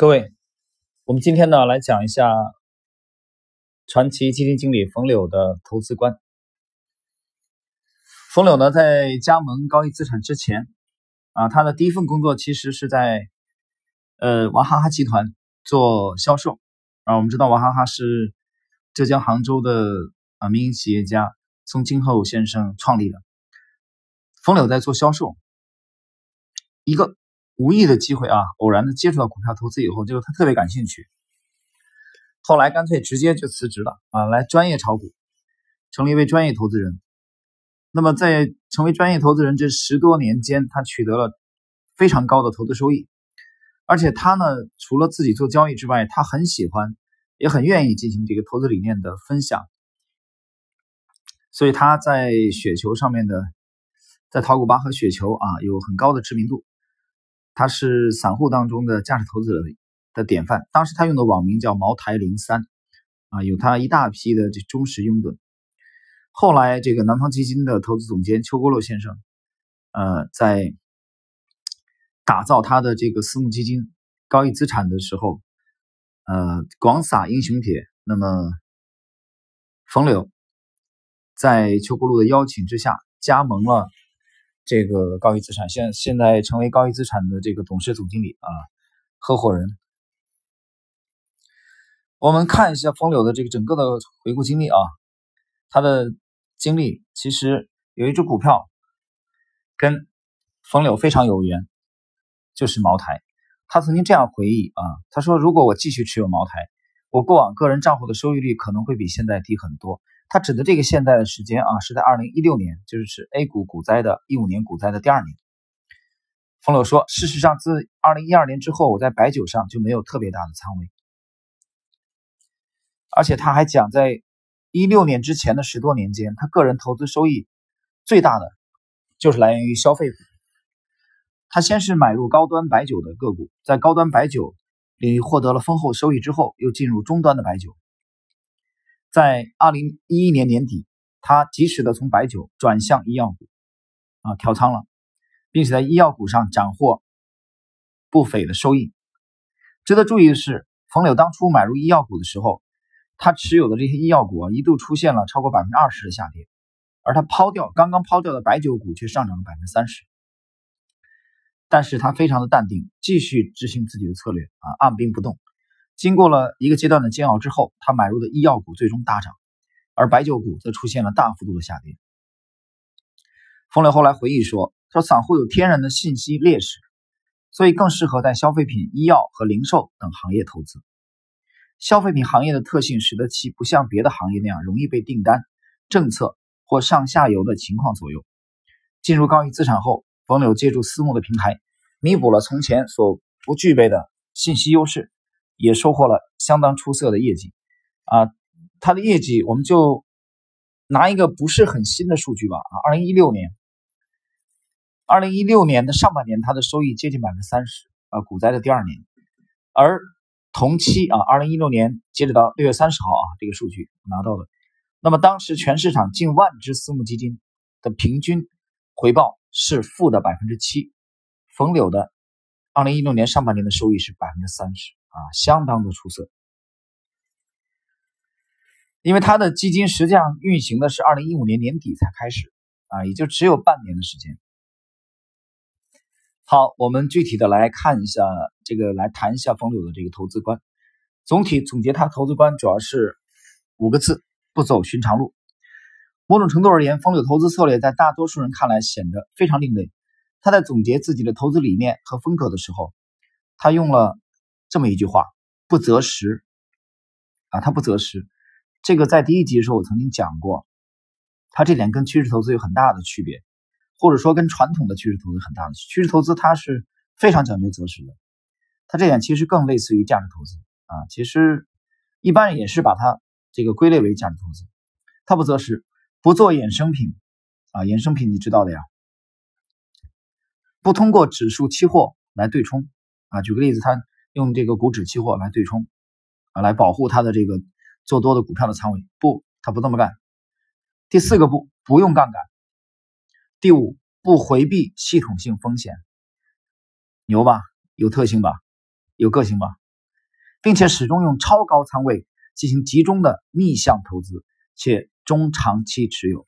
各位，我们今天呢来讲一下传奇基金经理冯柳的投资观。冯柳呢在加盟高毅资产之前啊，他的第一份工作其实是在呃娃哈哈集团做销售啊。我们知道娃哈哈是浙江杭州的啊民营企业家宋今后先生创立的。冯柳在做销售，一个。无意的机会啊，偶然的接触到股票投资以后，就他特别感兴趣。后来干脆直接就辞职了啊，来专业炒股，成了一位专业投资人。那么在成为专业投资人这十多年间，他取得了非常高的投资收益。而且他呢，除了自己做交易之外，他很喜欢，也很愿意进行这个投资理念的分享。所以他在雪球上面的，在淘股吧和雪球啊，有很高的知名度。他是散户当中的价值投资者的典范。当时他用的网名叫茅台零三，啊，有他一大批的这忠实拥趸。后来，这个南方基金的投资总监邱国洛先生，呃，在打造他的这个私募基金高毅资产的时候，呃，广撒英雄帖。那么，冯柳在邱国洛的邀请之下，加盟了。这个高毅资产现现在成为高毅资产的这个董事总经理啊，合伙人。我们看一下冯柳的这个整个的回顾经历啊，他的经历其实有一只股票跟冯柳非常有缘，就是茅台。他曾经这样回忆啊，他说：“如果我继续持有茅台，我过往个人账户的收益率可能会比现在低很多。”他指的这个现在的时间啊，是在二零一六年，就是指 A 股股灾的一五年股灾的第二年。冯柳说，事实上，自二零一二年之后，我在白酒上就没有特别大的仓位，而且他还讲，在一六年之前的十多年间，他个人投资收益最大的就是来源于消费股。他先是买入高端白酒的个股，在高端白酒领域获得了丰厚收益之后，又进入中端的白酒。在二零一一年年底，他及时的从白酒转向医药股，啊调仓了，并且在医药股上斩获不菲的收益。值得注意的是，冯柳当初买入医药股的时候，他持有的这些医药股啊一度出现了超过百分之二十的下跌，而他抛掉刚刚抛掉的白酒股却上涨了百分之三十。但是他非常的淡定，继续执行自己的策略啊，按兵不动。经过了一个阶段的煎熬之后，他买入的医药股最终大涨，而白酒股则出现了大幅度的下跌。冯柳后来回忆说：“说散户有天然的信息劣势，所以更适合在消费品、医药和零售等行业投资。消费品行业的特性使得其不像别的行业那样容易被订单、政策或上下游的情况左右。进入高毅资产后，冯柳借助私募的平台，弥补了从前所不具备的信息优势。”也收获了相当出色的业绩，啊，它的业绩我们就拿一个不是很新的数据吧，啊，二零一六年，二零一六年的上半年它的收益接近百分之三十，啊，股灾的第二年，而同期啊，二零一六年截止到六月三十号啊，这个数据拿到的，那么当时全市场近万只私募基金的平均回报是负的百分之七，冯柳的二零一六年上半年的收益是百分之三十。啊，相当的出色，因为他的基金实际上运行的是二零一五年年底才开始，啊，也就只有半年的时间。好，我们具体的来看一下这个，来谈一下冯柳的这个投资观。总体总结他投资观主要是五个字：不走寻常路。某种程度而言，风柳投资策略在大多数人看来显得非常另类。他在总结自己的投资理念和风格的时候，他用了。这么一句话，不择时啊，他不择时。这个在第一集的时候我曾经讲过，他这点跟趋势投资有很大的区别，或者说跟传统的趋势投资很大的区别趋势投资，它是非常讲究择时的。他这点其实更类似于价值投资啊，其实一般也是把它这个归类为价值投资。他不择时，不做衍生品啊，衍生品你知道的呀，不通过指数期货来对冲啊。举个例子，他。用这个股指期货来对冲，啊，来保护他的这个做多的股票的仓位。不，他不这么干。第四个不，不用杠杆。第五，不回避系统性风险。牛吧，有特性吧，有个性吧。并且始终用超高仓位进行集中的逆向投资，且中长期持有。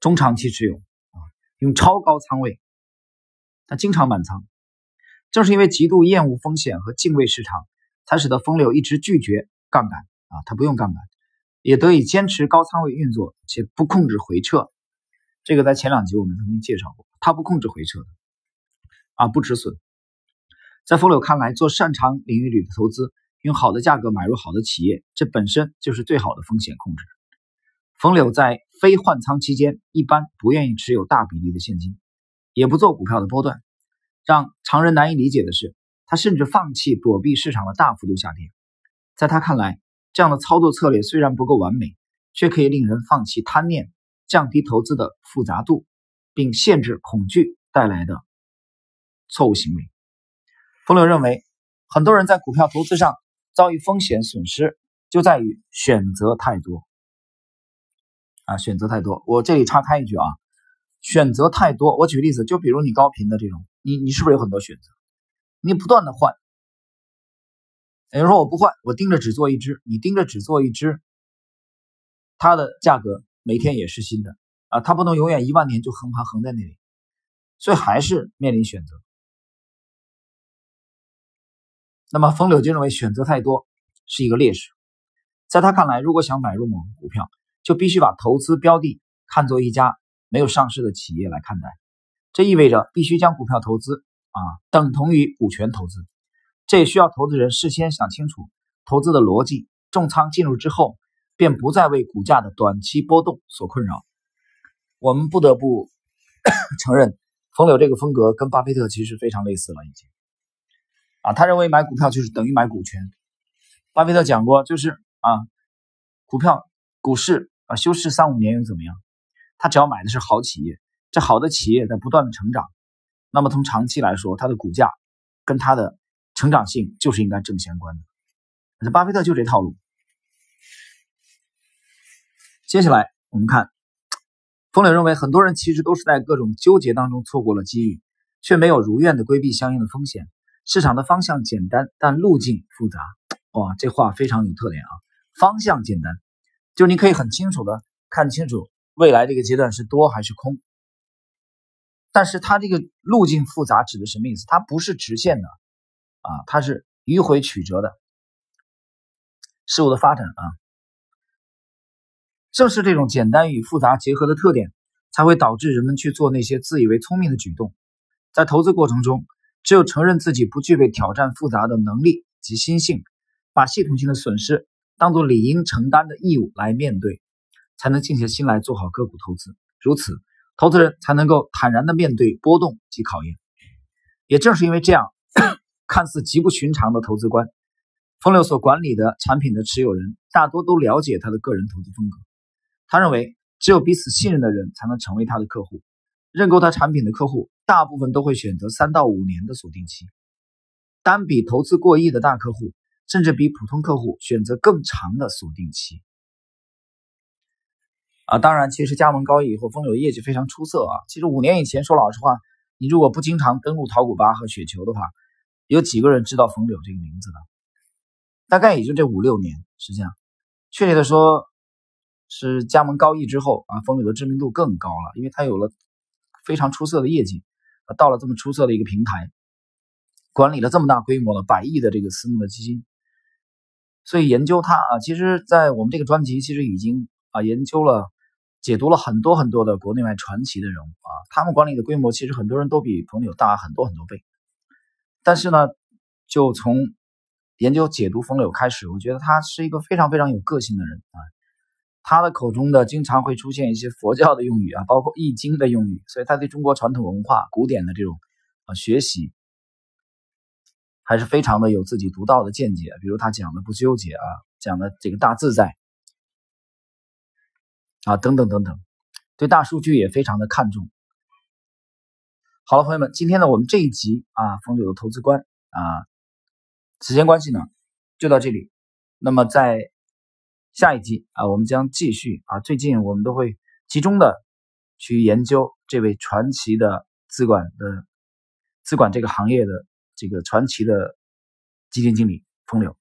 中长期持有啊，用超高仓位，他经常满仓。正是因为极度厌恶风险和敬畏市场，才使得风柳一直拒绝杠杆啊，他不用杠杆，也得以坚持高仓位运作，且不控制回撤。这个在前两集我们曾经介绍过，他不控制回撤的啊，不止损。在风柳看来，做擅长领域里的投资，用好的价格买入好的企业，这本身就是最好的风险控制。冯柳在非换仓期间，一般不愿意持有大比例的现金，也不做股票的波段。让常人难以理解的是，他甚至放弃躲避市场的大幅度下跌。在他看来，这样的操作策略虽然不够完美，却可以令人放弃贪念，降低投资的复杂度，并限制恐惧带来的错误行为。冯柳认为，很多人在股票投资上遭遇风险损失，就在于选择太多。啊，选择太多。我这里插开一句啊。选择太多，我举个例子，就比如你高频的这种，你你是不是有很多选择？你不断的换，有人说我不换，我盯着只做一只，你盯着只做一只，它的价格每天也是新的啊，它不能永远一万年就横盘横在那里，所以还是面临选择。那么风柳就认为选择太多是一个劣势，在他看来，如果想买入某个股票，就必须把投资标的看作一家。没有上市的企业来看待，这意味着必须将股票投资啊等同于股权投资，这也需要投资人事先想清楚投资的逻辑，重仓进入之后便不再为股价的短期波动所困扰。我们不得不 承认，冯柳这个风格跟巴菲特其实非常类似了，已经啊，他认为买股票就是等于买股权。巴菲特讲过，就是啊，股票股市啊休市三五年又怎么样？他只要买的是好企业，这好的企业在不断的成长，那么从长期来说，它的股价跟它的成长性就是应该正相关的。那巴菲特就这套路。接下来我们看，风柳认为很多人其实都是在各种纠结当中错过了机遇，却没有如愿的规避相应的风险。市场的方向简单，但路径复杂。哇，这话非常有特点啊！方向简单，就你可以很清楚的看清楚。未来这个阶段是多还是空？但是它这个路径复杂指的什么意思？它不是直线的啊，它是迂回曲折的事物的发展啊。正是这种简单与复杂结合的特点，才会导致人们去做那些自以为聪明的举动。在投资过程中，只有承认自己不具备挑战复杂的能力及心性，把系统性的损失当做理应承担的义务来面对。才能静下心来做好个股投资，如此，投资人才能够坦然的面对波动及考验。也正是因为这样，看似极不寻常的投资观，风流所管理的产品的持有人大多都了解他的个人投资风格。他认为，只有彼此信任的人才能成为他的客户。认购他产品的客户，大部分都会选择三到五年的锁定期。单笔投资过亿的大客户，甚至比普通客户选择更长的锁定期。啊，当然，其实加盟高毅以后，风柳业绩非常出色啊。其实五年以前，说老实话，你如果不经常登录淘股吧和雪球的话，有几个人知道风柳这个名字的？大概也就这五六年。实际上，确切的说，是加盟高毅之后啊，风柳的知名度更高了，因为他有了非常出色的业绩，啊到了这么出色的一个平台，管理了这么大规模的百亿的这个私募的基金，所以研究他啊，其实，在我们这个专辑其实已经啊研究了。解读了很多很多的国内外传奇的人物啊，他们管理的规模其实很多人都比冯柳大很多很多倍。但是呢，就从研究解读冯柳开始，我觉得他是一个非常非常有个性的人啊。他的口中的经常会出现一些佛教的用语啊，包括易经的用语，所以他对中国传统文化、古典的这种啊学习还是非常的有自己独到的见解。比如他讲的不纠结啊，讲的这个大自在。啊，等等等等，对大数据也非常的看重。好了，朋友们，今天呢，我们这一集啊，冯柳的投资观啊，时间关系呢，就到这里。那么在下一集啊，我们将继续啊，最近我们都会集中的去研究这位传奇的资管的资管这个行业的这个传奇的基金经理风流。